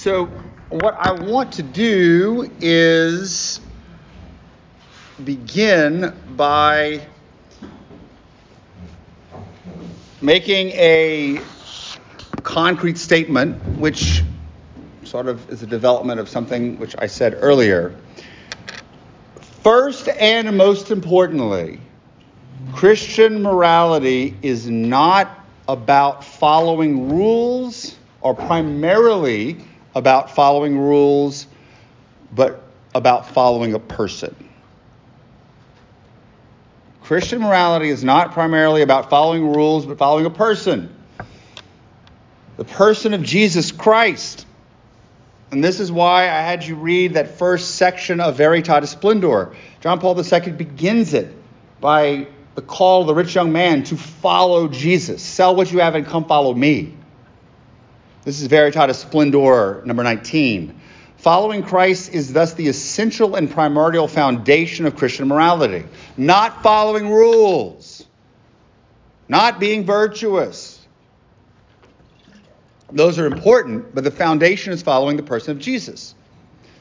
So, what I want to do is begin by making a concrete statement, which sort of is a development of something which I said earlier. First and most importantly, Christian morality is not about following rules or primarily about following rules, but about following a person. Christian morality is not primarily about following rules, but following a person. The person of Jesus Christ. And this is why I had you read that first section of Veritatis Splendor. John Paul II begins it by the call of the rich young man to follow Jesus. Sell what you have and come follow me. This is Veritatis Splendor, number 19. Following Christ is thus the essential and primordial foundation of Christian morality. Not following rules, not being virtuous. Those are important, but the foundation is following the person of Jesus.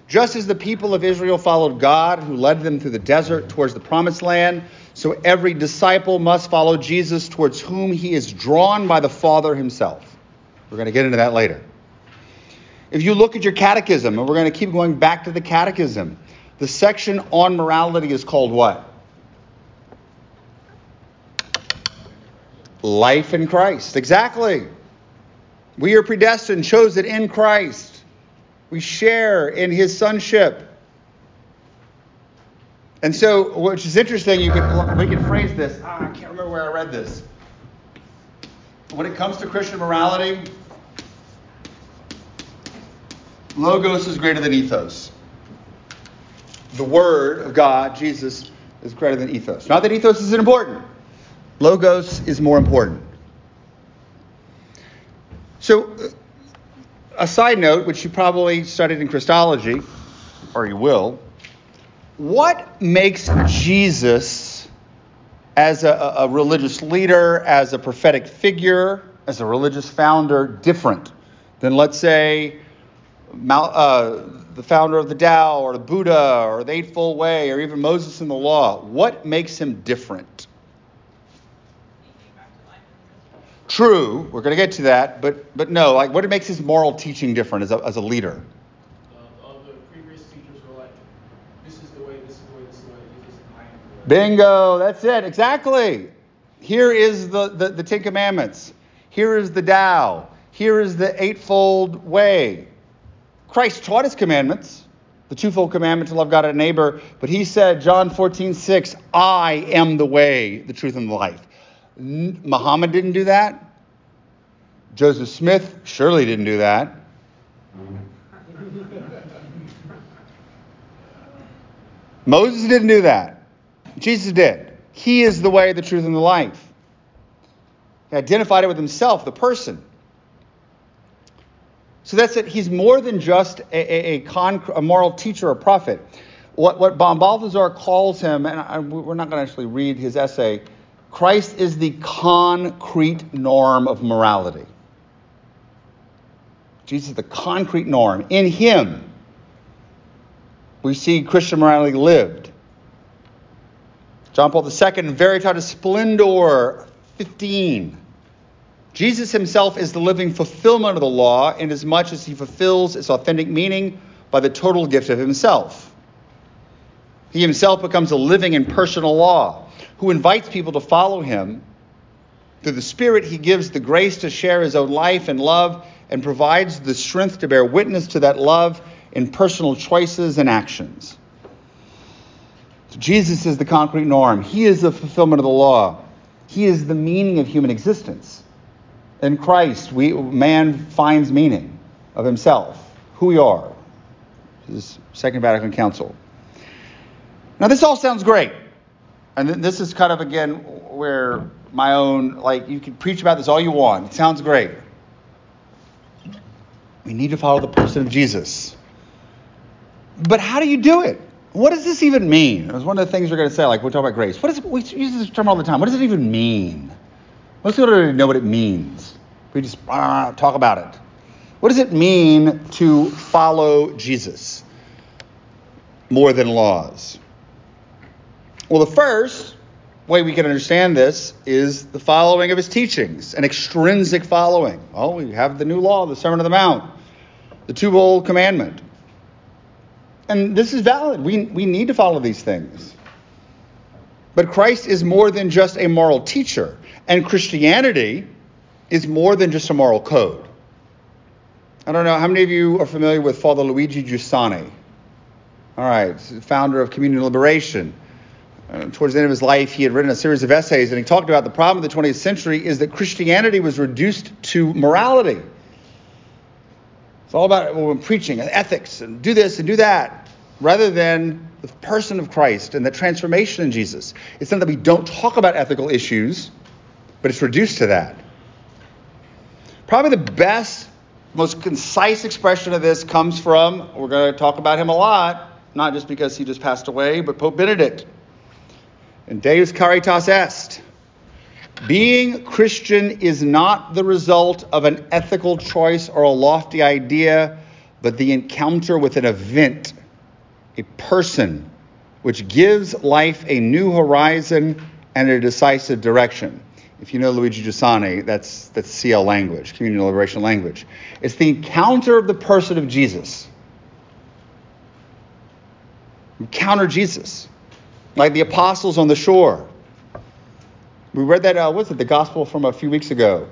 Just as the people of Israel followed God, who led them through the desert towards the promised land, so every disciple must follow Jesus, towards whom he is drawn by the Father himself. We're going to get into that later. If you look at your catechism, and we're going to keep going back to the catechism, the section on morality is called what? Life in Christ. Exactly. We are predestined, chosen in Christ. We share in his sonship. And so, which is interesting, you could we could phrase this. Ah, I can't remember where I read this. When it comes to Christian morality, Logos is greater than ethos. The Word of God, Jesus, is greater than ethos. Not that ethos isn't important, Logos is more important. So, a side note, which you probably studied in Christology, or you will, what makes Jesus, as a, a religious leader, as a prophetic figure, as a religious founder, different than, let's say, uh, the founder of the Tao or the Buddha or the Eightfold Way or even Moses in the Law, what makes him different? True, we're going to get to that, but but no, like what makes his moral teaching different as a, as a leader? Bingo, that's it, exactly. Here is the, the, the Ten Commandments. Here is the Tao. Here is the Eightfold Way. Christ taught his commandments, the twofold commandment to love God and neighbor, but he said, John 14, 6, I am the way, the truth, and the life. Muhammad didn't do that. Joseph Smith surely didn't do that. Moses didn't do that. Jesus did. He is the way, the truth, and the life. He identified it with himself, the person. So that's it. He's more than just a, a, a, con, a moral teacher or prophet. What, what Balthasar calls him, and I, we're not going to actually read his essay, Christ is the concrete norm of morality. Jesus is the concrete norm. In him, we see Christian morality lived. John Paul II, Veritatis Splendor 15. Jesus himself is the living fulfillment of the law inasmuch as he fulfills its authentic meaning by the total gift of himself. He himself becomes a living and personal law who invites people to follow him. Through the Spirit, he gives the grace to share his own life and love and provides the strength to bear witness to that love in personal choices and actions. So Jesus is the concrete norm. He is the fulfillment of the law. He is the meaning of human existence. In Christ, we, man finds meaning of himself, who we are. This Second Vatican Council. Now, this all sounds great. And this is kind of, again, where my own, like, you can preach about this all you want. It sounds great. We need to follow the person of Jesus. But how do you do it? What does this even mean? It was one of the things we're going to say, like, we're talking about grace. What is, we use this term all the time. What does it even mean? Most people don't even know what it means. We just uh, talk about it. What does it mean to follow Jesus more than laws? Well, the first way we can understand this is the following of his teachings, an extrinsic following. Well, we have the new law, the Sermon on the Mount, the two twofold commandment. And this is valid. We, we need to follow these things. But Christ is more than just a moral teacher, and Christianity is more than just a moral code. I don't know, how many of you are familiar with Father Luigi Giussani? All right, founder of Communion Liberation. Uh, towards the end of his life, he had written a series of essays, and he talked about the problem of the 20th century is that Christianity was reduced to morality. It's all about well, preaching and ethics and do this and do that, rather than the person of Christ and the transformation in Jesus. It's not that we don't talk about ethical issues, but it's reduced to that. Probably the best, most concise expression of this comes from, we're going to talk about him a lot, not just because he just passed away, but Pope Benedict. And Deus Caritas Est. Being Christian is not the result of an ethical choice or a lofty idea, but the encounter with an event, a person, which gives life a new horizon and a decisive direction. If you know Luigi Giussani, that's, that's CL language, community liberation language. It's the encounter of the person of Jesus. Encounter Jesus like the apostles on the shore. We read that, uh, what's it, the gospel from a few weeks ago?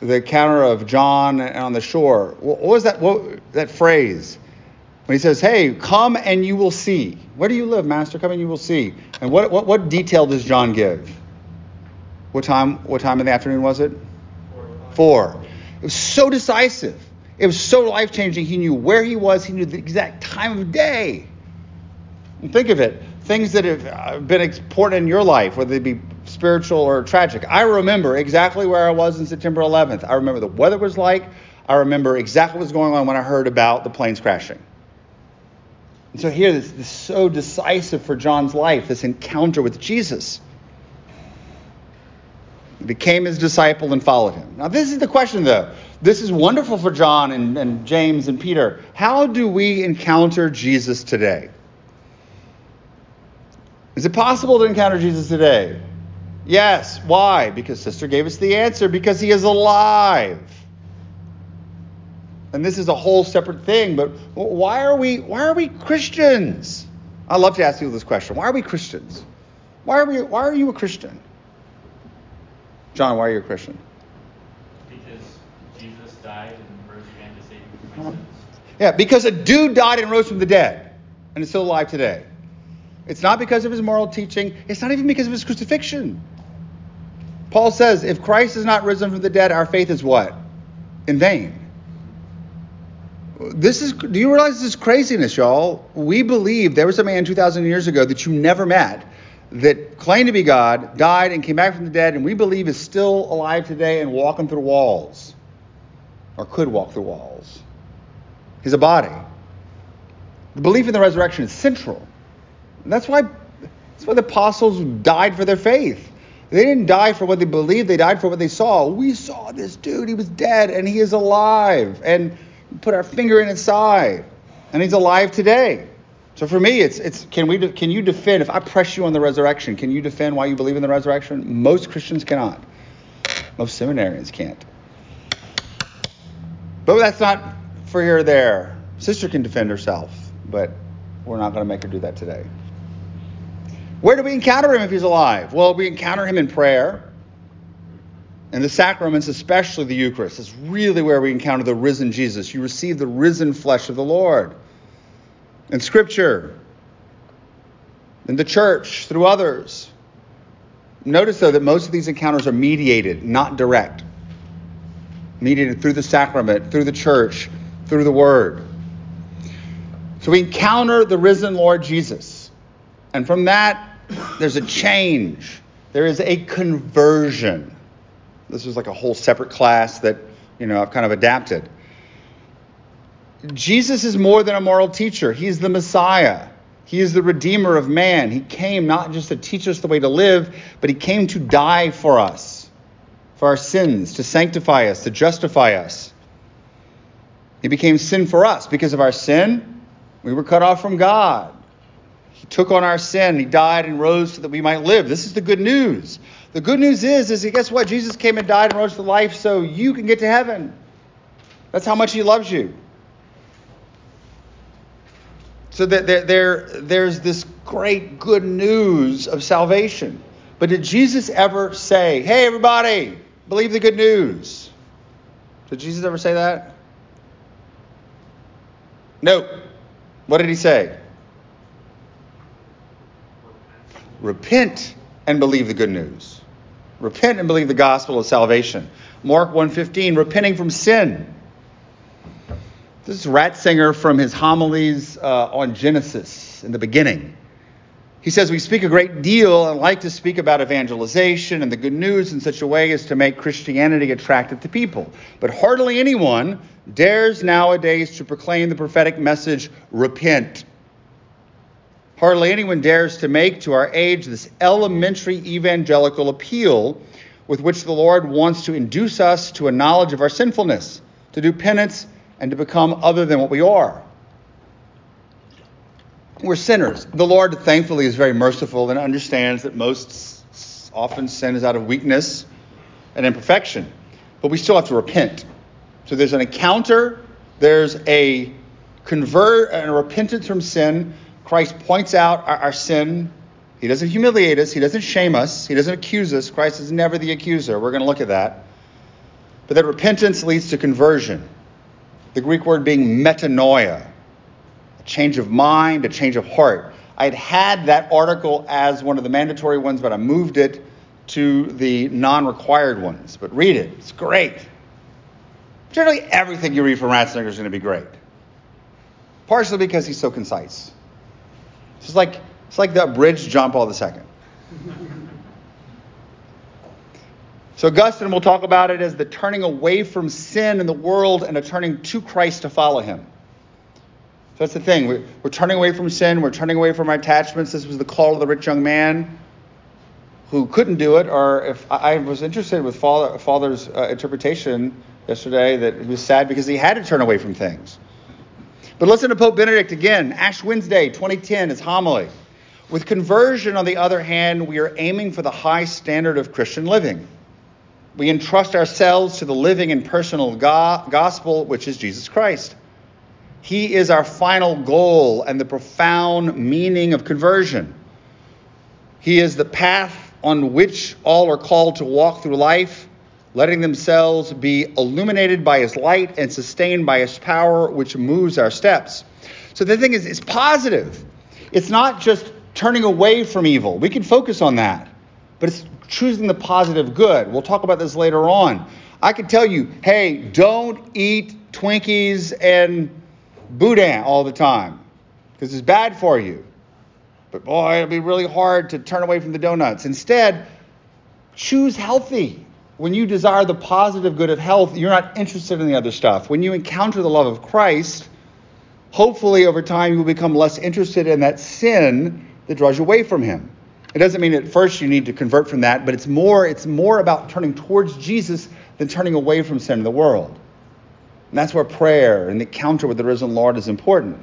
The encounter of John on the shore. What was that, what, that phrase? When he says, hey, come and you will see. Where do you live, Master? Come and you will see. And what, what, what detail does John give? What time, what time in the afternoon was it? Four. It was so decisive. It was so life changing. He knew where he was, he knew the exact time of day. And think of it things that have uh, been important in your life, whether they be spiritual or tragic. I remember exactly where I was on September 11th. I remember the weather was like. I remember exactly what was going on when I heard about the planes crashing. And so here, this, this is so decisive for John's life, this encounter with Jesus. He became his disciple and followed him. Now, this is the question, though. This is wonderful for John and, and James and Peter. How do we encounter Jesus today? Is it possible to encounter Jesus today? Yes. Why? Because sister gave us the answer because he is alive. And this is a whole separate thing, but why are we why are we Christians? I love to ask you this question. Why are we Christians? Why are we why are you a Christian? John, why are you a Christian? Because Jesus died and rose again to save you from my sins. Yeah, because a dude died and rose from the dead and is still alive today. It's not because of his moral teaching. It's not even because of his crucifixion. Paul says, if Christ is not risen from the dead, our faith is what? In vain. This is, do you realize this is craziness, y'all? We believe there was a man 2,000 years ago that you never met that claimed to be God, died, and came back from the dead, and we believe is still alive today and walking through walls, or could walk through walls. He's a body. The belief in the resurrection is central. And that's why that's why the apostles died for their faith. They didn't die for what they believed, they died for what they saw. We saw this dude, he was dead and he is alive. And put our finger in his side. And he's alive today. So for me, it's it's can we can you defend if I press you on the resurrection? Can you defend why you believe in the resurrection? Most Christians cannot. Most seminarians can't. But that's not for here or there. Sister can defend herself, but we're not going to make her do that today. Where do we encounter him if he's alive? Well, we encounter him in prayer. And the sacraments, especially the Eucharist, is really where we encounter the risen Jesus. You receive the risen flesh of the Lord. In Scripture, in the church, through others. Notice, though, that most of these encounters are mediated, not direct. Mediated through the sacrament, through the church, through the Word. So we encounter the risen Lord Jesus. And from that, there's a change. There is a conversion. This is like a whole separate class that, you know, I've kind of adapted. Jesus is more than a moral teacher. He's the Messiah. He is the Redeemer of man. He came not just to teach us the way to live, but He came to die for us, for our sins, to sanctify us, to justify us. He became sin for us. Because of our sin, we were cut off from God. Took on our sin. He died and rose so that we might live. This is the good news. The good news is, is guess what? Jesus came and died and rose to life so you can get to heaven. That's how much he loves you. So that there, there, there's this great good news of salvation. But did Jesus ever say, hey, everybody, believe the good news? Did Jesus ever say that? No. What did he say? Repent and believe the good news. Repent and believe the gospel of salvation. Mark 1:15, repenting from sin. This is Ratzinger from his homilies uh, on Genesis in the beginning. He says, We speak a great deal and like to speak about evangelization and the good news in such a way as to make Christianity attractive to people. But hardly anyone dares nowadays to proclaim the prophetic message, repent. Hardly anyone dares to make to our age this elementary evangelical appeal with which the Lord wants to induce us to a knowledge of our sinfulness, to do penance, and to become other than what we are. We're sinners. The Lord, thankfully, is very merciful and understands that most often sin is out of weakness and imperfection. But we still have to repent. So there's an encounter, there's a convert and a repentance from sin. Christ points out our, our sin. He doesn't humiliate us, he doesn't shame us, he doesn't accuse us. Christ is never the accuser. We're going to look at that. But that repentance leads to conversion. The Greek word being metanoia, a change of mind, a change of heart. I'd had that article as one of the mandatory ones, but I moved it to the non required ones. But read it, it's great. Generally, everything you read from Ratzinger is going to be great. Partially because he's so concise. It's like, it's like the bridge John Paul II. So Augustine will talk about it as the turning away from sin in the world and a turning to Christ to follow him. So that's the thing. We're, we're turning away from sin. We're turning away from our attachments. This was the call of the rich young man who couldn't do it. Or if I was interested with father, Father's uh, interpretation yesterday that he was sad because he had to turn away from things. But listen to Pope Benedict again. Ash Wednesday, 2010, his homily. With conversion, on the other hand, we are aiming for the high standard of Christian living we entrust ourselves to the living and personal gospel, which is Jesus Christ. He is our final goal and the profound meaning of conversion. He is the path on which all are called to walk through life, letting themselves be illuminated by His light and sustained by His power, which moves our steps. So the thing is, it's positive. It's not just turning away from evil. We can focus on that but it's choosing the positive good. We'll talk about this later on. I can tell you, hey, don't eat Twinkies and Boudin all the time because it's bad for you. But boy, it'll be really hard to turn away from the donuts. Instead, choose healthy. When you desire the positive good of health, you're not interested in the other stuff. When you encounter the love of Christ, hopefully over time you will become less interested in that sin that draws you away from Him. It doesn't mean at first you need to convert from that, but it's more, it's more about turning towards Jesus than turning away from sin in the world. And that's where prayer and the encounter with the risen Lord is important.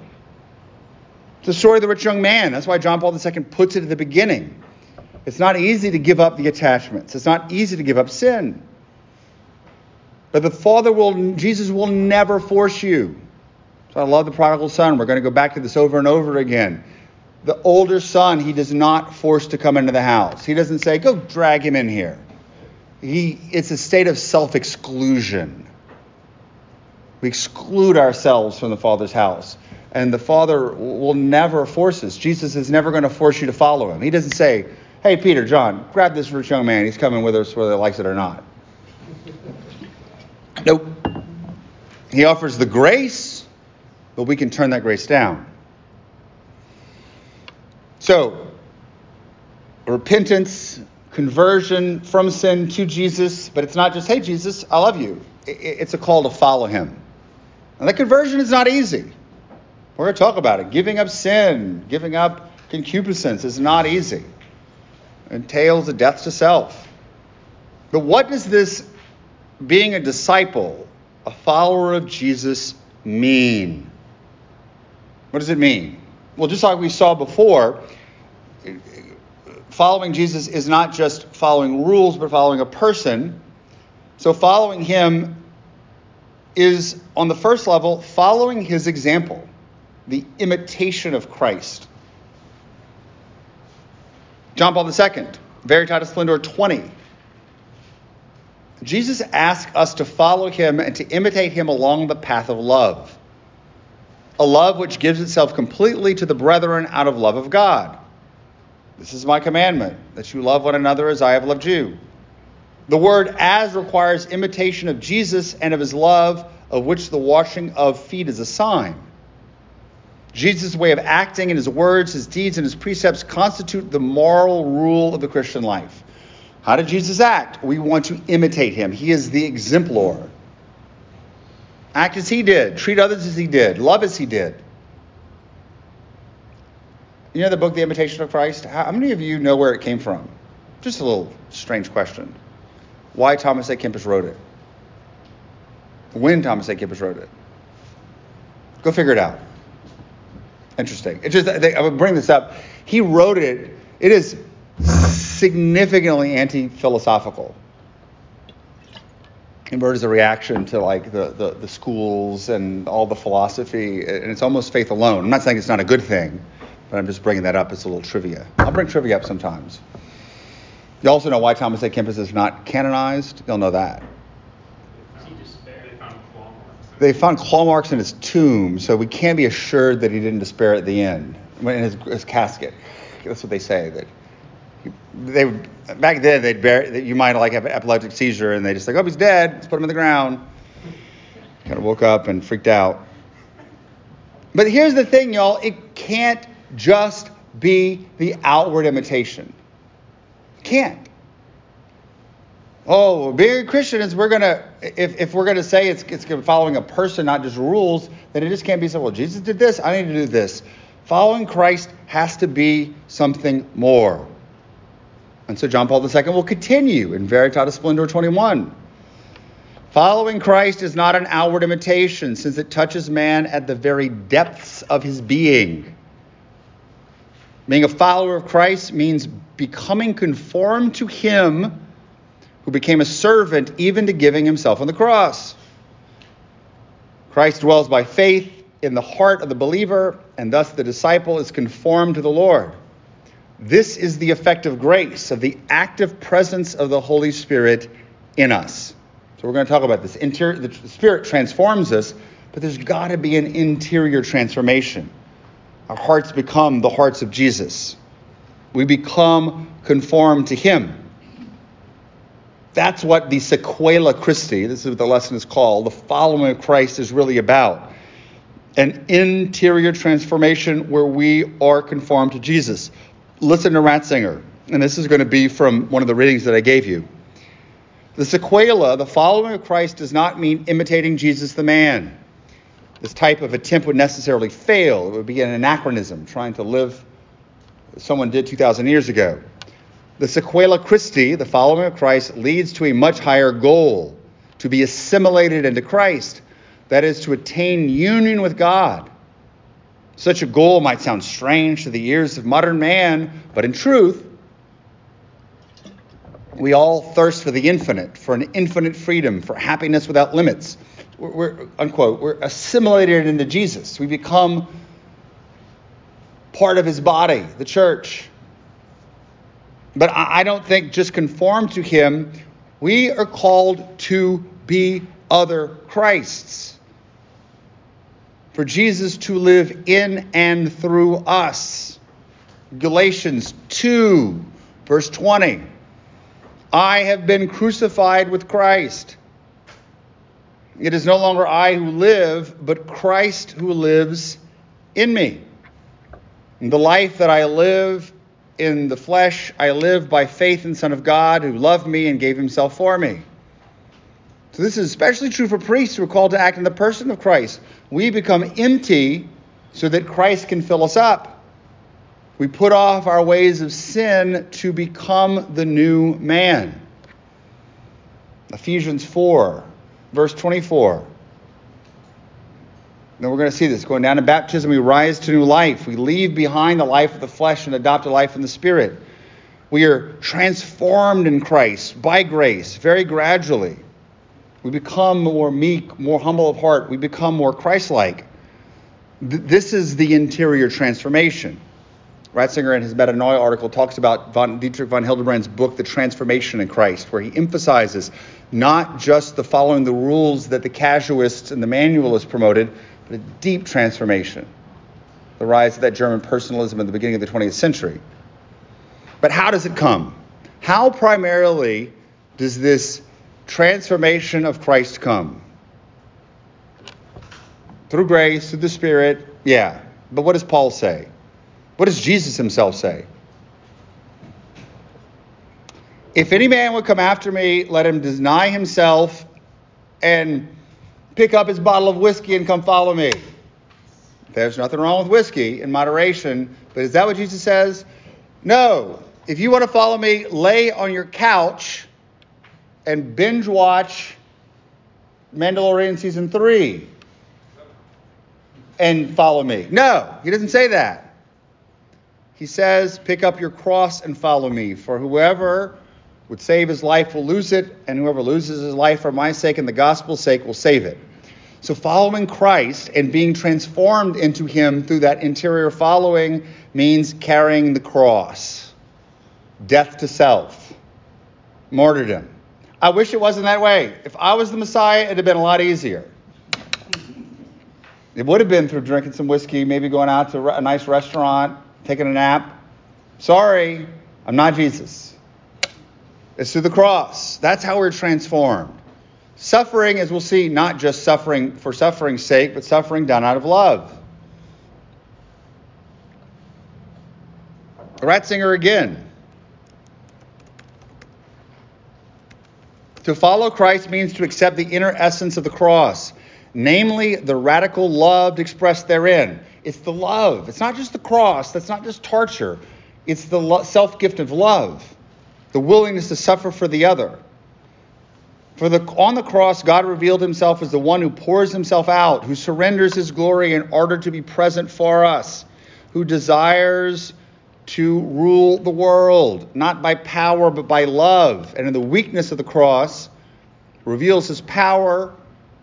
It's the story of the rich young man. That's why John Paul II puts it at the beginning. It's not easy to give up the attachments. It's not easy to give up sin. But the Father will, Jesus will never force you. So I love the prodigal son. We're going to go back to this over and over again the older son he does not force to come into the house. He doesn't say, go drag him in here. He, it's a state of self exclusion. We exclude ourselves from the Father's house. And the Father will never force us. Jesus is never going to force you to follow him. He doesn't say, hey, Peter, John, grab this rich young man. He's coming with us whether he likes it or not. Nope. He offers the grace, but we can turn that grace down. So, repentance, conversion from sin to Jesus, but it's not just, hey, Jesus, I love you. It's a call to follow him. And that conversion is not easy. We're going to talk about it. Giving up sin, giving up concupiscence is not easy. Entails a death to self. But what does this being a disciple, a follower of Jesus, mean? What does it mean? Well, just like we saw before, following Jesus is not just following rules, but following a person. So following him is, on the first level, following his example, the imitation of Christ. John Paul II, Veritatis Splendor 20. Jesus asks us to follow him and to imitate him along the path of love. A love which gives itself completely to the brethren out of love of God. This is my commandment, that you love one another as I have loved you. The word as requires imitation of Jesus and of his love, of which the washing of feet is a sign. Jesus' way of acting and his words, his deeds, and his precepts constitute the moral rule of the Christian life. How did Jesus act? We want to imitate him. He is the exemplar. Act as he did, treat others as he did, love as he did. You know the book, The Imitation of Christ? How many of you know where it came from? Just a little strange question. Why Thomas A. Kempis wrote it? When Thomas A. Kempis wrote it? Go figure it out. Interesting. It just I would bring this up. He wrote it. It is significantly anti-philosophical. And wrote a reaction to like the, the, the schools and all the philosophy, and it's almost faith alone. I'm not saying it's not a good thing, but I'm just bringing that up as a little trivia. I'll bring trivia up sometimes. You also know why Thomas A. Kempis is not canonized. You'll know that. They found claw marks in his tomb, so we can't be assured that he didn't despair at the end, in his, his casket. That's what they say. That he, they back then they'd that you might like have an epileptic seizure, and they just like, oh, he's dead. Let's put him in the ground. Kind of woke up and freaked out. But here's the thing, y'all. It can't just be the outward imitation. Can't. Oh, being a Christian is we're gonna if, if we're gonna say it's it's following a person, not just rules, then it just can't be said, Well, Jesus did this, I need to do this. Following Christ has to be something more. And so John Paul II will continue in Veritatis Splendor 21. Following Christ is not an outward imitation, since it touches man at the very depths of his being. Being a follower of Christ means becoming conformed to him who became a servant even to giving himself on the cross. Christ dwells by faith in the heart of the believer, and thus the disciple is conformed to the Lord. This is the effect of grace, of the active presence of the Holy Spirit in us. So we're going to talk about this. Interior, the Spirit transforms us, but there's got to be an interior transformation. Our hearts become the hearts of Jesus. We become conformed to Him. That's what the sequela Christi, this is what the lesson is called, the following of Christ is really about. An interior transformation where we are conformed to Jesus. Listen to Ratzinger, and this is going to be from one of the readings that I gave you. The sequela, the following of Christ, does not mean imitating Jesus the man. This type of attempt would necessarily fail. It would be an anachronism, trying to live as someone did 2,000 years ago. The sequela Christi, the following of Christ, leads to a much higher goal to be assimilated into Christ, that is, to attain union with God. Such a goal might sound strange to the ears of modern man, but in truth, we all thirst for the infinite, for an infinite freedom, for happiness without limits. We're, we're, unquote, we're assimilated into Jesus. We become part of his body, the church. But I don't think just conform to him. We are called to be other Christs. For Jesus to live in and through us. Galatians 2, verse 20. I have been crucified with Christ. It is no longer I who live, but Christ who lives in me. And the life that I live in the flesh, I live by faith in the Son of God who loved me and gave himself for me. So this is especially true for priests who are called to act in the person of Christ. We become empty so that Christ can fill us up. We put off our ways of sin to become the new man. Ephesians 4, verse 24. Then we're going to see this going down to baptism. We rise to new life. We leave behind the life of the flesh and adopt a life in the spirit. We are transformed in Christ by grace, very gradually. We become more meek, more humble of heart. We become more Christ like. Th- this is the interior transformation. Ratzinger, in his Metanoia article, talks about von, Dietrich von Hildebrand's book, The Transformation in Christ, where he emphasizes not just the following the rules that the casuists and the manualists promoted, a deep transformation. The rise of that German personalism in the beginning of the 20th century. But how does it come? How primarily does this transformation of Christ come? Through grace, through the Spirit, yeah. But what does Paul say? What does Jesus himself say? If any man would come after me, let him deny himself and pick up his bottle of whiskey and come follow me. There's nothing wrong with whiskey in moderation, but is that what Jesus says? No. If you want to follow me, lay on your couch and binge watch Mandalorian season three and follow me. No, he doesn't say that. He says, pick up your cross and follow me. For whoever would save his life will lose it, and whoever loses his life for my sake and the gospel's sake will save it. So, following Christ and being transformed into him through that interior following means carrying the cross, death to self, martyrdom. I wish it wasn't that way. If I was the Messiah, it'd have been a lot easier. It would have been through drinking some whiskey, maybe going out to a nice restaurant, taking a nap. Sorry, I'm not Jesus. It's through the cross. That's how we're transformed. Suffering, as we'll see, not just suffering for suffering's sake, but suffering done out of love. Ratzinger again. To follow Christ means to accept the inner essence of the cross, namely the radical love expressed therein. It's the love. It's not just the cross. That's not just torture. It's the self gift of love, the willingness to suffer for the other. For the, on the cross, God revealed himself as the one who pours himself out, who surrenders his glory in order to be present for us, who desires to rule the world, not by power, but by love. And in the weakness of the cross, reveals his power,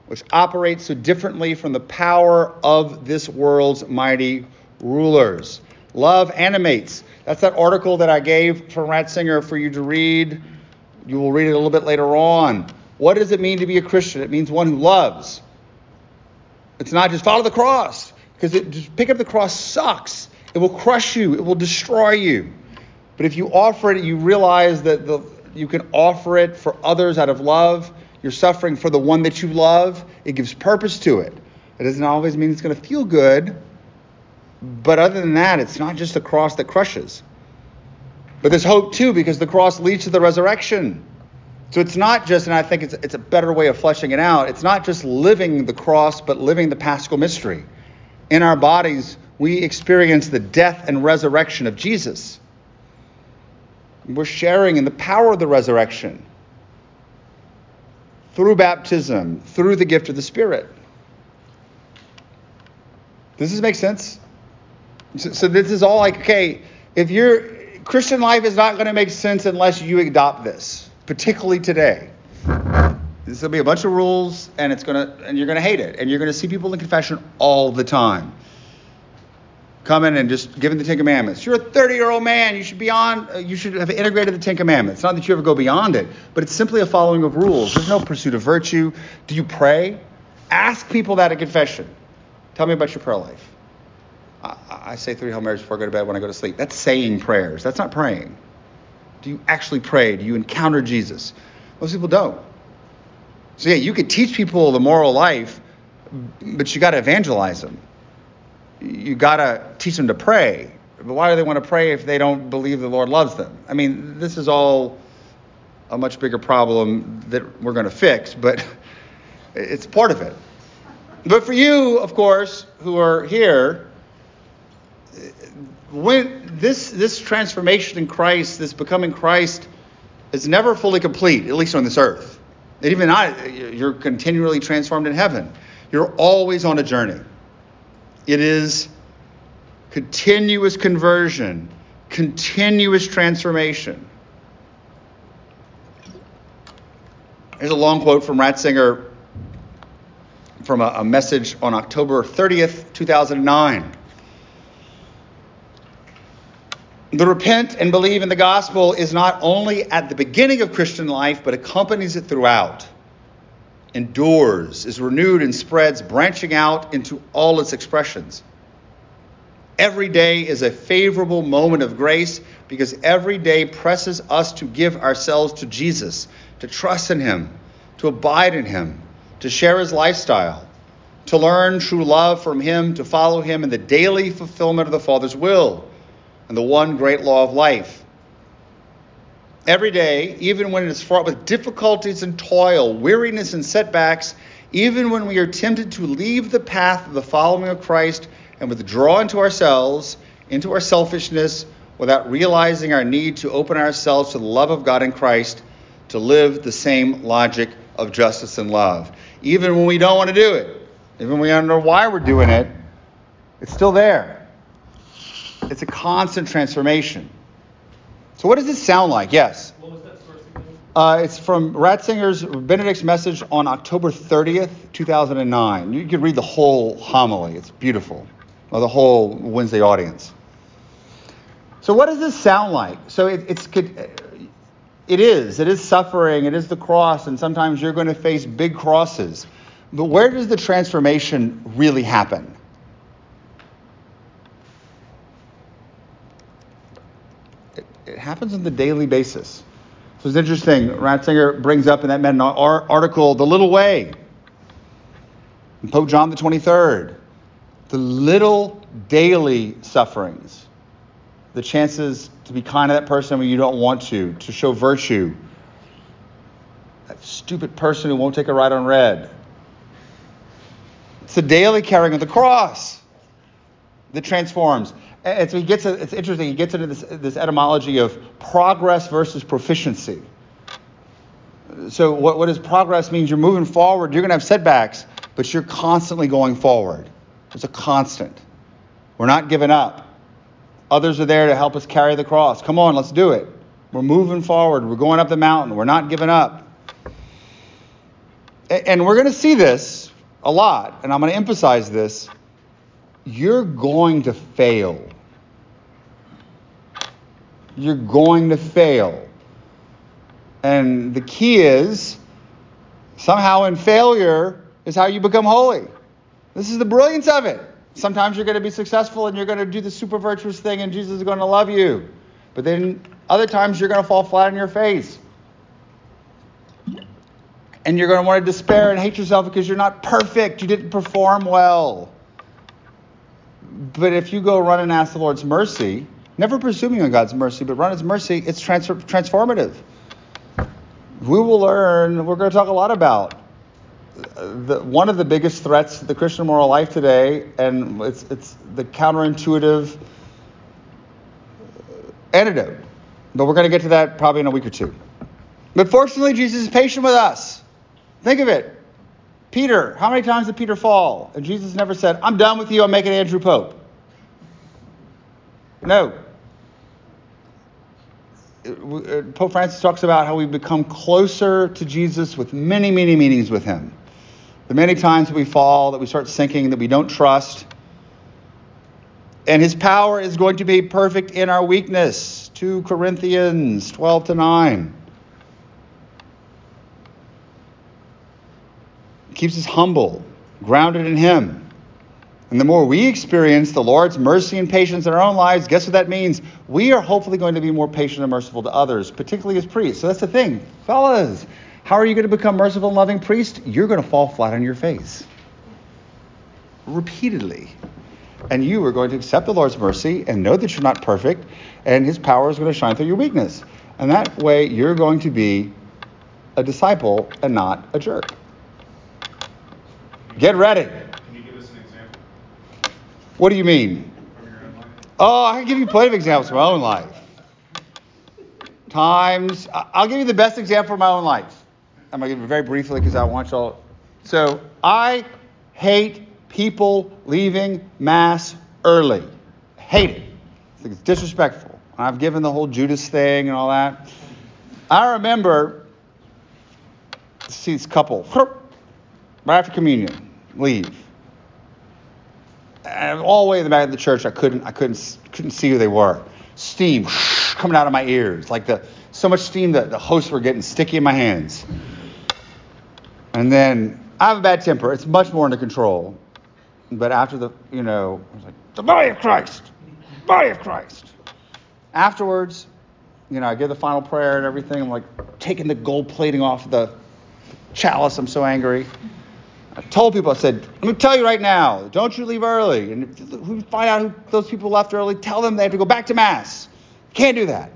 which operates so differently from the power of this world's mighty rulers. Love animates. That's that article that I gave from Ratzinger for you to read. You will read it a little bit later on. What does it mean to be a Christian? It means one who loves. It's not just follow the cross, because it just pick up the cross sucks. It will crush you, it will destroy you. But if you offer it, you realize that the, you can offer it for others out of love. You're suffering for the one that you love. It gives purpose to it. It doesn't always mean it's going to feel good. But other than that, it's not just the cross that crushes. But there's hope too, because the cross leads to the resurrection. So it's not just, and I think it's, it's a better way of fleshing it out, it's not just living the cross, but living the paschal mystery. In our bodies, we experience the death and resurrection of Jesus. We're sharing in the power of the resurrection through baptism, through the gift of the Spirit. Does this make sense? So, so this is all like, okay, if your Christian life is not going to make sense unless you adopt this particularly today. This will be a bunch of rules, and it's gonna, and you're gonna hate it, and you're gonna see people in confession all the time, coming and just giving the Ten Commandments. You're a 30 year old man. You should be on. You should have integrated the Ten Commandments. Not that you ever go beyond it, but it's simply a following of rules. There's no pursuit of virtue. Do you pray? Ask people that at confession. Tell me about your prayer life. I, I say three Hail Marys before I go to bed when I go to sleep. That's saying prayers. That's not praying. Do you actually pray? Do you encounter Jesus? Most people don't. So, yeah, you could teach people the moral life, but you got to evangelize them. You got to teach them to pray. But why do they want to pray if they don't believe the Lord loves them? I mean, this is all a much bigger problem that we're going to fix, but it's part of it. But for you, of course, who are here, when this this transformation in Christ, this becoming Christ, is never fully complete, at least on this earth. Even not, you're continually transformed in heaven. You're always on a journey. It is continuous conversion, continuous transformation. Here's a long quote from Ratzinger from a, a message on October 30th, 2009. The repent and believe in the gospel is not only at the beginning of Christian life, but accompanies it throughout, endures, is renewed, and spreads, branching out into all its expressions. Every day is a favorable moment of grace because every day presses us to give ourselves to Jesus, to trust in Him, to abide in Him, to share His lifestyle, to learn true love from Him, to follow Him in the daily fulfillment of the Father's will and the one great law of life. Every day, even when it is fraught with difficulties and toil, weariness and setbacks, even when we are tempted to leave the path of the following of Christ and withdraw into ourselves, into our selfishness, without realizing our need to open ourselves to the love of God in Christ, to live the same logic of justice and love. Even when we don't want to do it, even when we don't know why we're doing it, it's still there. It's a constant transformation. So, what does this sound like? Yes. What was that source again? Uh, it's from Ratzinger's Benedict's message on October 30th, 2009. You can read the whole homily. It's beautiful. Or the whole Wednesday audience. So, what does this sound like? So, it, it's it is. It is suffering. It is the cross, and sometimes you're going to face big crosses. But where does the transformation really happen? It happens on the daily basis. So it's interesting. Ratzinger brings up in that article the little way. Pope John the 23rd. The little daily sufferings. The chances to be kind to that person when you don't want to, to show virtue. That stupid person who won't take a ride on red. It's the daily carrying of the cross that transforms. And so he gets, it's interesting, he gets into this, this etymology of progress versus proficiency. So what, does progress means? You're moving forward, you're going to have setbacks, but you're constantly going forward. It's a constant. We're not giving up. Others are there to help us carry the cross. Come on, let's do it. We're moving forward. We're going up the mountain. We're not giving up. And we're going to see this a lot, and I'm going to emphasize this you're going to fail. You're going to fail. And the key is somehow in failure is how you become holy. This is the brilliance of it. Sometimes you're going to be successful and you're going to do the super virtuous thing and Jesus is going to love you. But then other times you're going to fall flat on your face. And you're going to want to despair and hate yourself because you're not perfect. You didn't perform well. But if you go run and ask the Lord's mercy, never presuming on God's mercy, but run His mercy, it's trans- transformative. We will learn, we're going to talk a lot about the, one of the biggest threats to the Christian moral life today, and it's, it's the counterintuitive antidote. But we're going to get to that probably in a week or two. But fortunately, Jesus is patient with us. Think of it. Peter, how many times did Peter fall? And Jesus never said, I'm done with you, I'm making Andrew Pope. No. Pope Francis talks about how we become closer to Jesus with many, many meetings with him. The many times that we fall, that we start sinking, that we don't trust. And his power is going to be perfect in our weakness. 2 Corinthians 12 to 9. keeps us humble, grounded in Him. And the more we experience the Lord's mercy and patience in our own lives, guess what that means? We are hopefully going to be more patient and merciful to others, particularly as priests. So that's the thing. Fellas, how are you going to become merciful and loving priest? You're going to fall flat on your face. Repeatedly. And you are going to accept the Lord's mercy and know that you're not perfect, and His power is going to shine through your weakness. And that way, you're going to be a disciple and not a jerk. Get ready. Can you give us an example? What do you mean? Oh, I can give you plenty of examples from my own life. Times, I'll give you the best example from my own life. I'm going to give it very briefly because I want y'all. So I hate people leaving Mass early. Hate it. I think it's disrespectful. I've given the whole Judas thing and all that. I remember see this couple right after communion leave. And all the way in the back of the church, I couldn't, I couldn't, couldn't see who they were. Steam coming out of my ears, like the so much steam that the hosts were getting sticky in my hands. And then I have a bad temper. It's much more under control. But after the, you know, I was like, the body of Christ, body of Christ. Afterwards, you know, I give the final prayer and everything. I'm like taking the gold plating off the chalice. I'm so angry. I told people, I said, let me tell you right now, don't you leave early. And if we find out who those people left early, tell them they have to go back to Mass. Can't do that.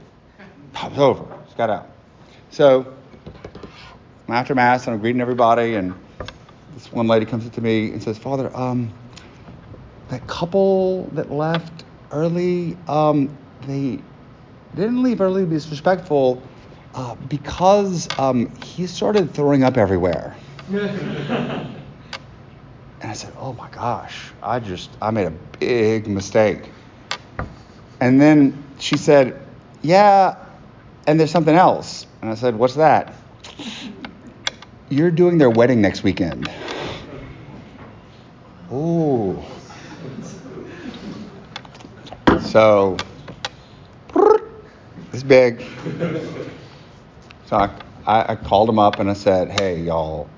It's over. Just got out. So after Mass, and I'm greeting everybody, and this one lady comes up to me and says, Father, um, that couple that left early, um, they didn't leave early to be disrespectful uh, because um, he started throwing up everywhere. and I said, Oh my gosh, I just, I made a big mistake. And then she said, Yeah, and there's something else. And I said, What's that? You're doing their wedding next weekend. Ooh. So, it's big. So I, I, I called him up and I said, hey, y'all,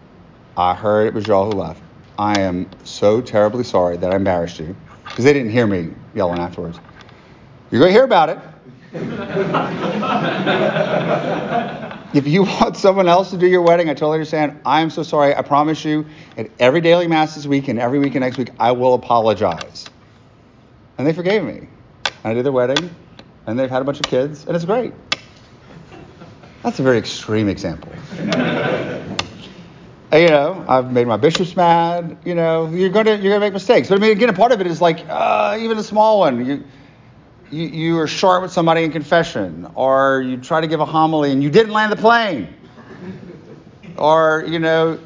I heard it was y'all who left. I am so terribly sorry that I embarrassed you because they didn't hear me yelling afterwards. You're going to hear about it. if you want someone else to do your wedding, I totally understand. I am so sorry. I promise you, at every daily mass this week and every week and next week, I will apologize. And they forgave me. And I did their wedding, and they've had a bunch of kids, and it's great. That's a very extreme example. you know, I've made my bishops mad. You know, you're gonna you're gonna make mistakes. But I mean, again, a part of it is like uh, even a small one. You, you you are short with somebody in confession, or you try to give a homily and you didn't land the plane, or you know,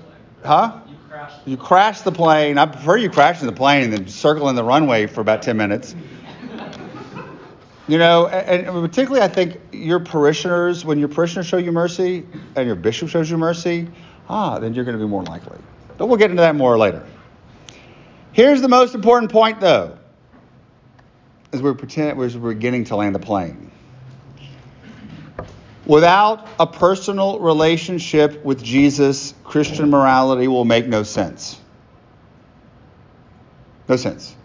huh? You crashed. You crashed the plane. I prefer you crashing the plane than circling the runway for about 10 minutes. You know, and, and particularly I think your parishioners, when your parishioners show you mercy and your bishop shows you mercy, ah, then you're going to be more likely. But we'll get into that more later. Here's the most important point, though, as we're, pretend, as we're beginning to land the plane. Without a personal relationship with Jesus, Christian morality will make no sense. No sense.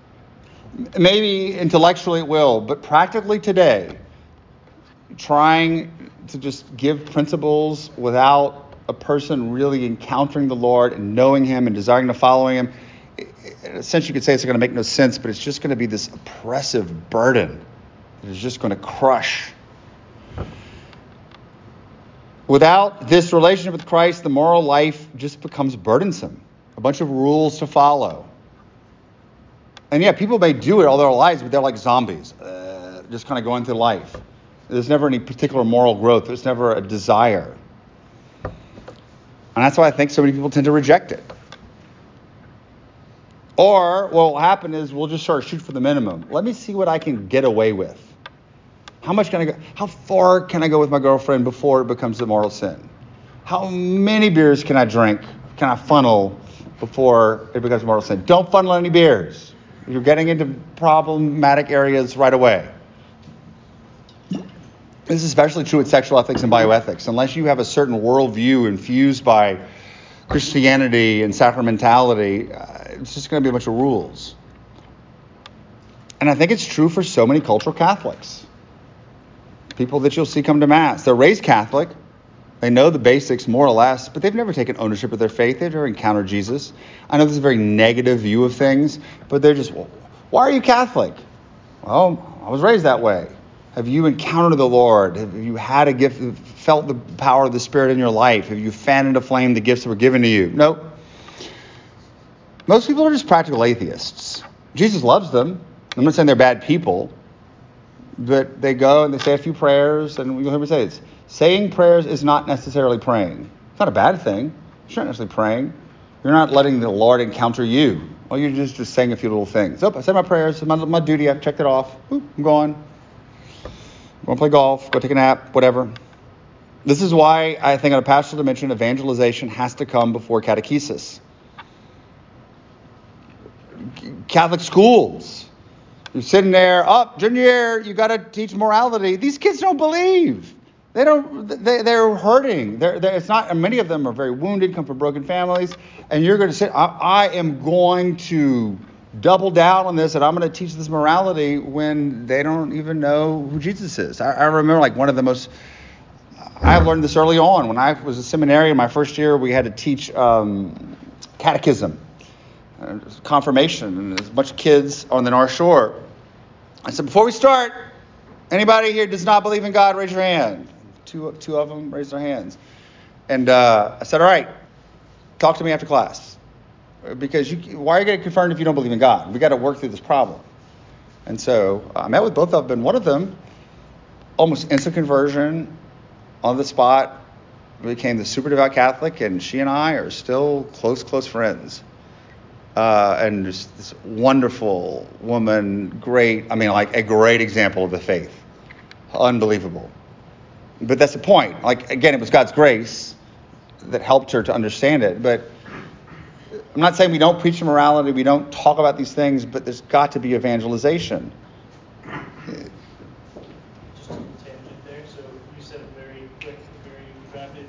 Maybe intellectually it will, but practically today, trying to just give principles without a person really encountering the Lord and knowing Him and desiring to follow Him, in essentially you could say it's going to make no sense, but it's just going to be this oppressive burden that is just going to crush. Without this relationship with Christ, the moral life just becomes burdensome. A bunch of rules to follow. And yeah, people may do it all their lives, but they're like zombies, uh, just kind of going through life. There's never any particular moral growth. There's never a desire. And that's why I think so many people tend to reject it. Or what will happen is we'll just sort of shoot for the minimum. Let me see what I can get away with. How much can I go? How far can I go with my girlfriend before it becomes a mortal sin? How many beers can I drink? Can I funnel before it becomes a mortal sin? Don't funnel any beers. You're getting into problematic areas right away. This is especially true with sexual ethics and bioethics. Unless you have a certain worldview infused by Christianity and sacramentality, uh, it's just going to be a bunch of rules. And I think it's true for so many cultural Catholics. People that you'll see come to Mass. They're raised Catholic. They know the basics more or less, but they've never taken ownership of their faith. They've never encountered Jesus. I know this is a very negative view of things, but they're just, well, why are you Catholic? Well, I was raised that way. Have you encountered the Lord? Have you had a gift, felt the power of the Spirit in your life? Have you fanned into flame the gifts that were given to you? Nope. Most people are just practical atheists. Jesus loves them. I'm not saying they're bad people, but they go and they say a few prayers, and you'll hear me say this. Saying prayers is not necessarily praying. It's not a bad thing. You're not necessarily praying. You're not letting the Lord encounter you. Well, you're just, just saying a few little things. Oh, I said my prayers, my, my duty, I've checked it off. Oop, I'm going. To play golf, go take a nap, whatever. This is why I think on a pastoral dimension, evangelization has to come before catechesis. Catholic schools. You're sitting there, up, oh, junior year, you got to teach morality. These kids don't believe. They don't. They, they're hurting. They're, they're, it's not. many of them are very wounded, come from broken families, and you're going to say, I, I am going to double down on this, and I'm going to teach this morality when they don't even know who Jesus is. I, I remember like one of the most. I learned this early on when I was a seminarian. My first year, we had to teach um, catechism, uh, confirmation, and there's a bunch of kids on the North Shore. I said, before we start, anybody here does not believe in God, raise your hand. Two, two of them raised their hands. And uh, I said, all right, talk to me after class. Because you, why are you getting confirmed if you don't believe in God? We got to work through this problem. And so I met with both of them. One of them, almost instant conversion on the spot, became the super devout Catholic, and she and I are still close, close friends uh, and just this wonderful woman, great, I mean, like a great example of the faith. Unbelievable. But that's the point. Like, again, it was God's grace that helped her to understand it. But I'm not saying we don't preach morality, we don't talk about these things, but there's got to be evangelization. Just a tangent there. So you said a very quick, very rapid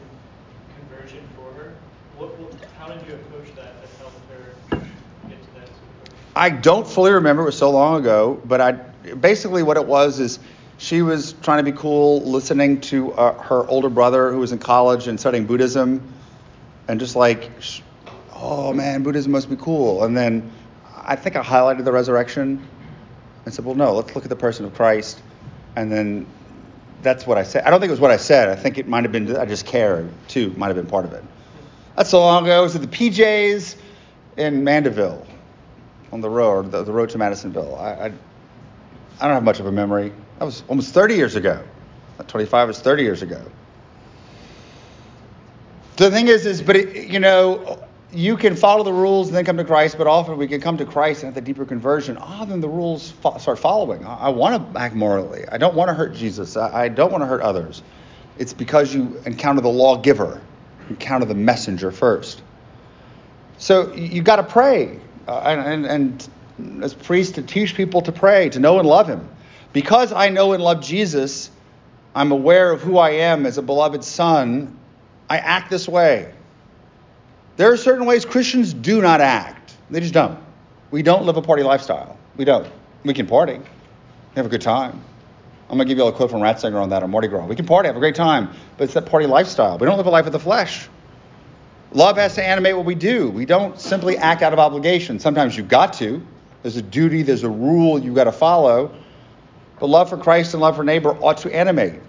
conversion for her. What, what, how did you approach that that helped her I don't fully remember. It was so long ago, but I basically what it was is she was trying to be cool, listening to uh, her older brother who was in college and studying Buddhism, and just like, oh man, Buddhism must be cool. And then I think I highlighted the resurrection and said, well, no, let's look at the person of Christ. And then that's what I said. I don't think it was what I said. I think it might have been I just cared too. Might have been part of it. That's so long ago. It was at the PJs in Mandeville on the road, the, the road to Madisonville. I, I, I don't have much of a memory. That was almost 30 years ago. 25 was 30 years ago. The thing is, is but it, you know, you can follow the rules and then come to Christ, but often we can come to Christ and have the deeper conversion. Ah, then the rules fo- start following. I, I want to act morally. I don't want to hurt Jesus. I, I don't want to hurt others. It's because you encounter the lawgiver, encounter the messenger first. So you've got to pray uh, and, and, and as priests to teach people to pray, to know and love Him. Because I know and love Jesus, I'm aware of who I am as a beloved son. I act this way. There are certain ways Christians do not act. They just don't. We don't live a party lifestyle. We don't. We can party, have a good time. I'm going to give you all a quote from Ratzinger on that on Mardi Gras. We can party, have a great time, but it's that party lifestyle. We don't live a life of the flesh. Love has to animate what we do. We don't simply act out of obligation. Sometimes you've got to. There's a duty, there's a rule you've got to follow. But love for Christ and love for neighbor ought to animate.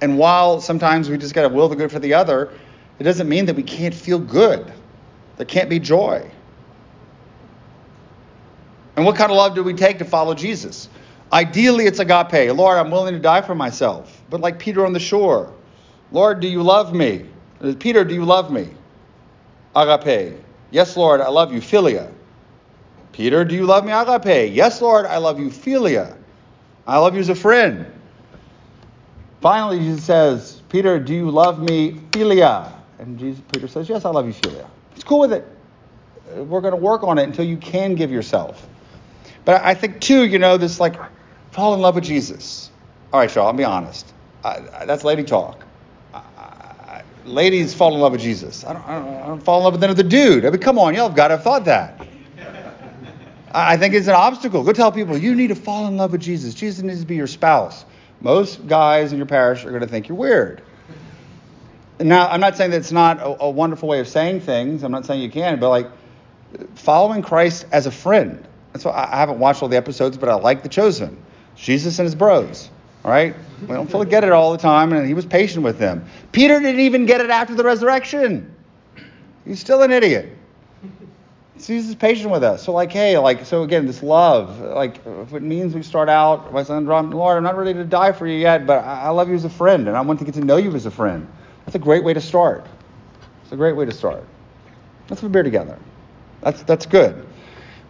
And while sometimes we just got to will the good for the other, it doesn't mean that we can't feel good. There can't be joy. And what kind of love do we take to follow Jesus? Ideally, it's agape. Lord, I'm willing to die for myself. But like Peter on the shore, Lord, do you love me? Peter, do you love me? agape. Yes, Lord, I love you, philia. Peter, do you love me, agape? Yes, Lord, I love you, philia. I love you as a friend. Finally, Jesus says, Peter, do you love me, philia? And Jesus, Peter says, Yes, I love you, philia. It's cool with it. Uh, we're going to work on it until you can give yourself. But I think, too, you know, this like, fall in love with Jesus. All right, y'all, I'll be honest. I, I, that's lady talk ladies fall in love with Jesus. I don't, I don't, I don't fall in love with another dude. I mean, come on, y'all have got to have thought that. I think it's an obstacle. Go tell people you need to fall in love with Jesus. Jesus needs to be your spouse. Most guys in your parish are going to think you're weird. Now, I'm not saying that it's not a, a wonderful way of saying things. I'm not saying you can, but like following Christ as a friend. That's why I haven't watched all the episodes, but I like The Chosen. Jesus and his bros. All right? We don't fully get it all the time, and he was patient with them. Peter didn't even get it after the resurrection. He's still an idiot. He's just patient with us. So like, hey, like, so again, this love, like, if it means we start out by saying, Lord, I'm not ready to die for you yet, but I love you as a friend, and I want to get to know you as a friend. That's a great way to start. It's a great way to start. Let's have a beer together. That's that's good.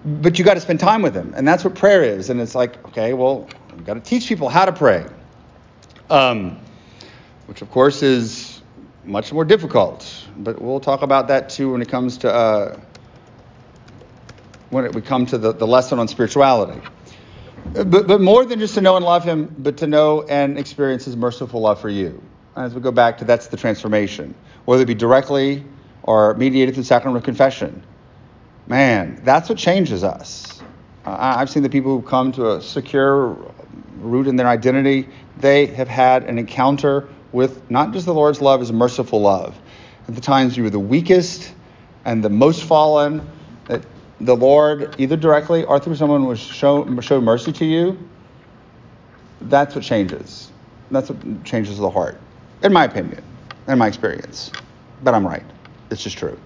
But you got to spend time with him. And that's what prayer is. And it's like, okay, well, we've got to teach people how to pray. Um, which, of course, is much more difficult. But we'll talk about that too when it comes to. Uh, when it, we come to the, the lesson on spirituality. But, but more than just to know and love him, but to know and experience his merciful love for you. As we go back to that's the transformation, whether it be directly or mediated through sacrament of confession. Man, that's what changes us. Uh, I've seen the people who come to a secure root in their identity, they have had an encounter with not just the Lord's love, his merciful love. At the times you were the weakest and the most fallen, that the Lord, either directly or through someone, will show, show mercy to you. That's what changes. That's what changes the heart, in my opinion, in my experience. But I'm right. It's just true.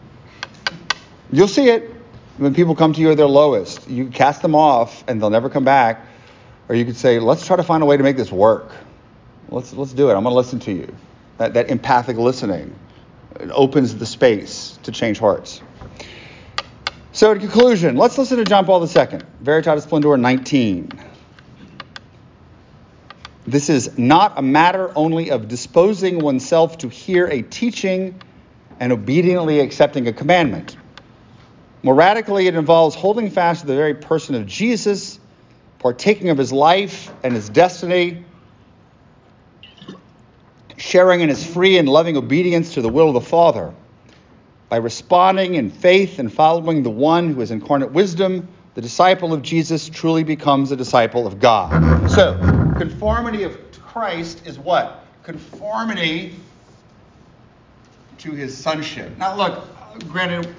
You'll see it when people come to you at their lowest. You cast them off and they'll never come back. Or you could say, let's try to find a way to make this work. Let's, let's do it. I'm going to listen to you. That, that empathic listening it opens the space to change hearts. So, in conclusion, let's listen to John Paul II, Veritatis Splendor 19. This is not a matter only of disposing oneself to hear a teaching and obediently accepting a commandment. More radically, it involves holding fast to the very person of Jesus, partaking of his life and his destiny, sharing in his free and loving obedience to the will of the Father. By responding in faith and following the one who is incarnate wisdom, the disciple of Jesus truly becomes a disciple of God. So, conformity of Christ is what? Conformity to his sonship. Now, look, granted,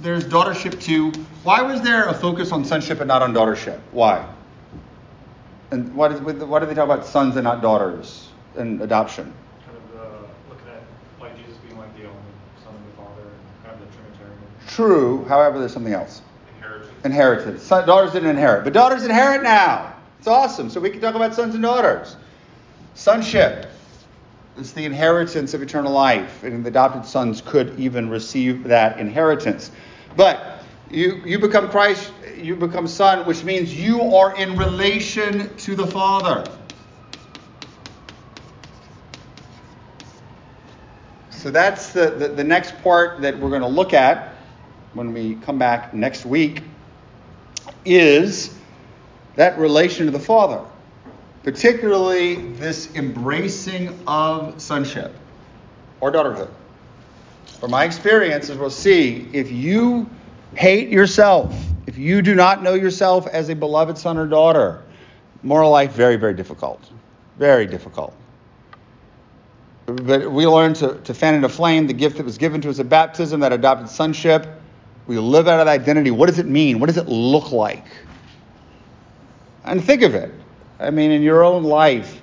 there's daughtership too. Why was there a focus on sonship and not on daughtership? Why? And why, does, why do they talk about sons and not daughters in adoption? Kind of uh, looking at like Jesus being like the only son of the Father and kind of the Trinitarian True. However, there's something else. Inheritance. Son, daughters didn't inherit, but daughters inherit now. It's awesome. So we can talk about sons and daughters. Sonship is the inheritance of eternal life, and the adopted sons could even receive that inheritance. But you, you become Christ, you become son, which means you are in relation to the Father. So that's the, the, the next part that we're going to look at when we come back next week is that relation to the Father, particularly this embracing of sonship or daughterhood. From my experience, as we'll see, if you hate yourself, if you do not know yourself as a beloved son or daughter, moral life very, very difficult. Very difficult. But we learn to, to fan into flame the gift that was given to us at baptism, that adopted sonship. We live out of identity. What does it mean? What does it look like? And think of it. I mean, in your own life,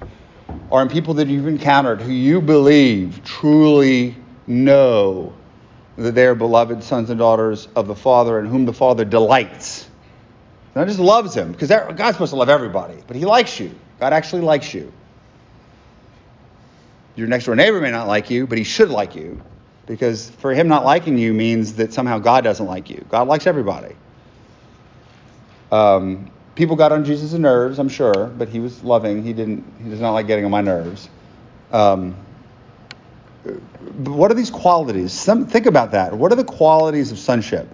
or in people that you've encountered who you believe truly know that they are beloved sons and daughters of the Father and whom the Father delights. Not just loves him, because God's supposed to love everybody, but he likes you. God actually likes you. Your next door neighbor may not like you, but he should like you. Because for him not liking you means that somehow God doesn't like you. God likes everybody. Um, people got on Jesus' nerves, I'm sure, but he was loving. He didn't. He does not like getting on my nerves. Um, what are these qualities? Some, think about that. What are the qualities of sonship?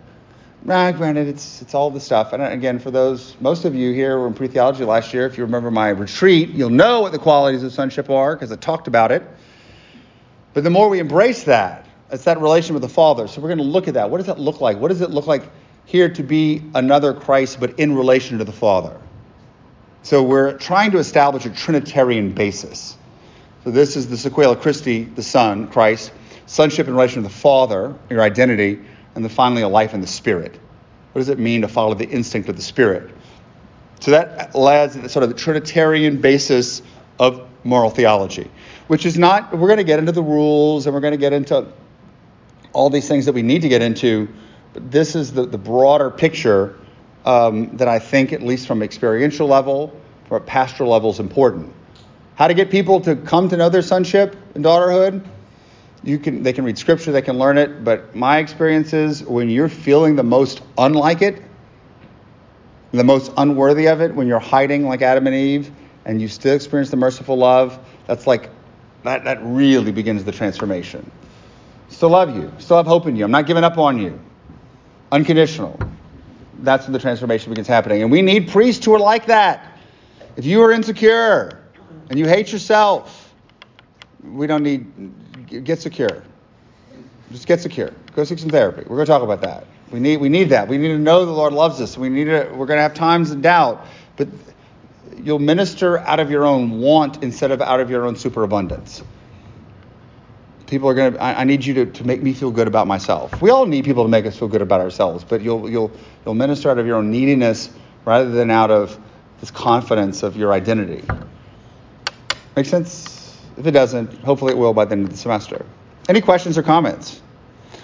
Nah, granted, it's it's all the stuff. And again, for those most of you here were in pre-theology last year. If you remember my retreat, you'll know what the qualities of sonship are because I talked about it. But the more we embrace that, it's that relation with the Father. So we're going to look at that. What does that look like? What does it look like here to be another Christ, but in relation to the Father? So we're trying to establish a Trinitarian basis. So this is the Sequela Christi, the Son, Christ, sonship in relation to the Father, your identity, and then finally a life in the Spirit. What does it mean to follow the instinct of the Spirit? So that adds sort of the Trinitarian basis of moral theology, which is not, we're going to get into the rules and we're going to get into all these things that we need to get into, but this is the, the broader picture um, that I think, at least from experiential level, from a pastoral level, is important. How to get people to come to know their sonship and daughterhood? You can, they can read scripture, they can learn it, but my experience is when you're feeling the most unlike it, the most unworthy of it when you're hiding like Adam and Eve and you still experience the merciful love, that's like, that, that really begins the transformation. Still love you, still have hope in you. I'm not giving up on you. Unconditional. That's when the transformation begins happening. And we need priests who are like that. If you are insecure and you hate yourself, we don't need, get secure. Just get secure. Go seek some therapy. We're going to talk about that. We need, we need that. We need to know the Lord loves us. We need to, we're going to have times of doubt, but you'll minister out of your own want instead of out of your own superabundance. People are going to, I, need you to, to make me feel good about myself. We all need people to make us feel good about ourselves, but you'll, you'll, you'll minister out of your own neediness rather than out of this confidence of your identity. Make sense? If it doesn't, hopefully it will by the end of the semester. Any questions or comments?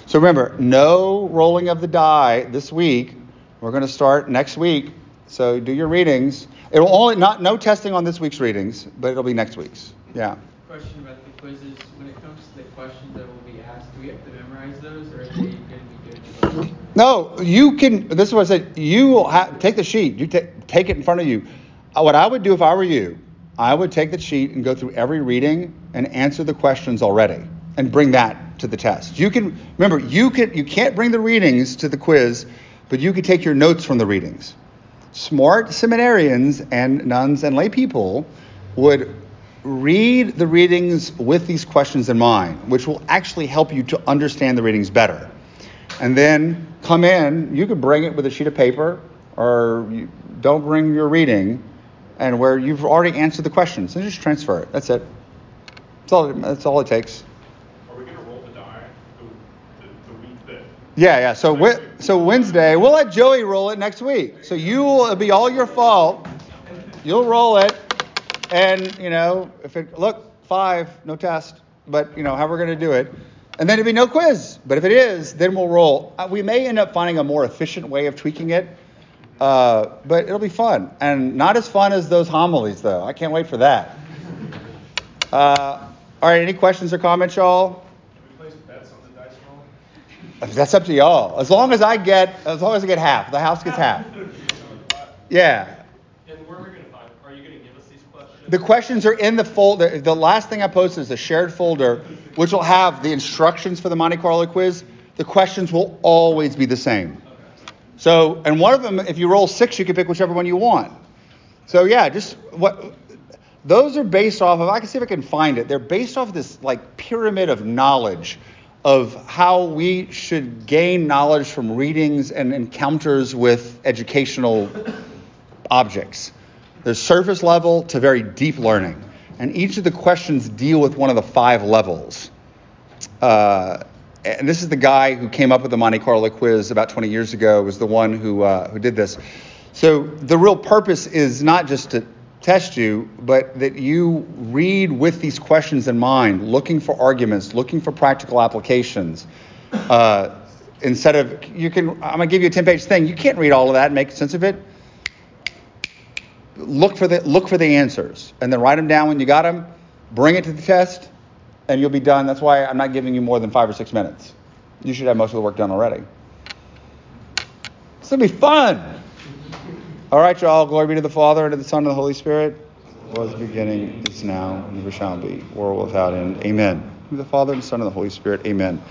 So remember, no rolling of the die this week. We're going to start next week. So do your readings. It will only not no testing on this week's readings, but it'll be next week's. Yeah. Quizzes. When it comes to the questions that will be asked, do we have to memorize those, or are they going to be given No, you can. This is what I said. You will have, take the sheet. You take take it in front of you. Uh, What I would do if I were you, I would take the sheet and go through every reading and answer the questions already, and bring that to the test. You can remember you can you can't bring the readings to the quiz, but you can take your notes from the readings. Smart seminarians and nuns and lay people would read the readings with these questions in mind, which will actually help you to understand the readings better. And then come in, you could bring it with a sheet of paper, or you don't bring your reading, and where you've already answered the questions, and just transfer it. That's it. That's all. That's all it takes. Are we gonna roll the die the, the, the week that? Yeah, yeah. So so Wednesday, we'll let Joey roll it next week. So you will it'll be all your fault. You'll roll it, and you know if it look five, no test, but you know how we're gonna do it, and then it'll be no quiz. But if it is, then we'll roll. Uh, we may end up finding a more efficient way of tweaking it, uh, but it'll be fun and not as fun as those homilies though. I can't wait for that. Uh, all right, any questions or comments, y'all? That's up to y'all. As long as I get, as long as I get half, the house gets half. Yeah. And where are we going to find? Are you going to give us these questions? The questions are in the folder. The last thing I posted is a shared folder, which will have the instructions for the Monte Carlo quiz. The questions will always be the same. So, and one of them, if you roll six, you can pick whichever one you want. So yeah, just what those are based off of. I can see if I can find it. They're based off this like pyramid of knowledge of how we should gain knowledge from readings and encounters with educational objects. There's surface level to very deep learning, and each of the questions deal with one of the five levels. Uh, and this is the guy who came up with the Monte Carlo quiz about 20 years ago. Was the one who uh, who did this. So the real purpose is not just to test you, but that you read with these questions in mind, looking for arguments, looking for practical applications. Uh, instead of you can, I'm gonna give you a 10-page thing. You can't read all of that and make sense of it. Look for the look for the answers, and then write them down when you got them. Bring it to the test, and you'll be done. That's why I'm not giving you more than five or six minutes. You should have most of the work done already. It's gonna be fun. All right, y'all. Glory be to the Father, and to the Son, and the Holy Spirit. it Was beginning, is now, and never shall be, world without end. Amen. The Father, and the Son, and the Holy Spirit. Amen.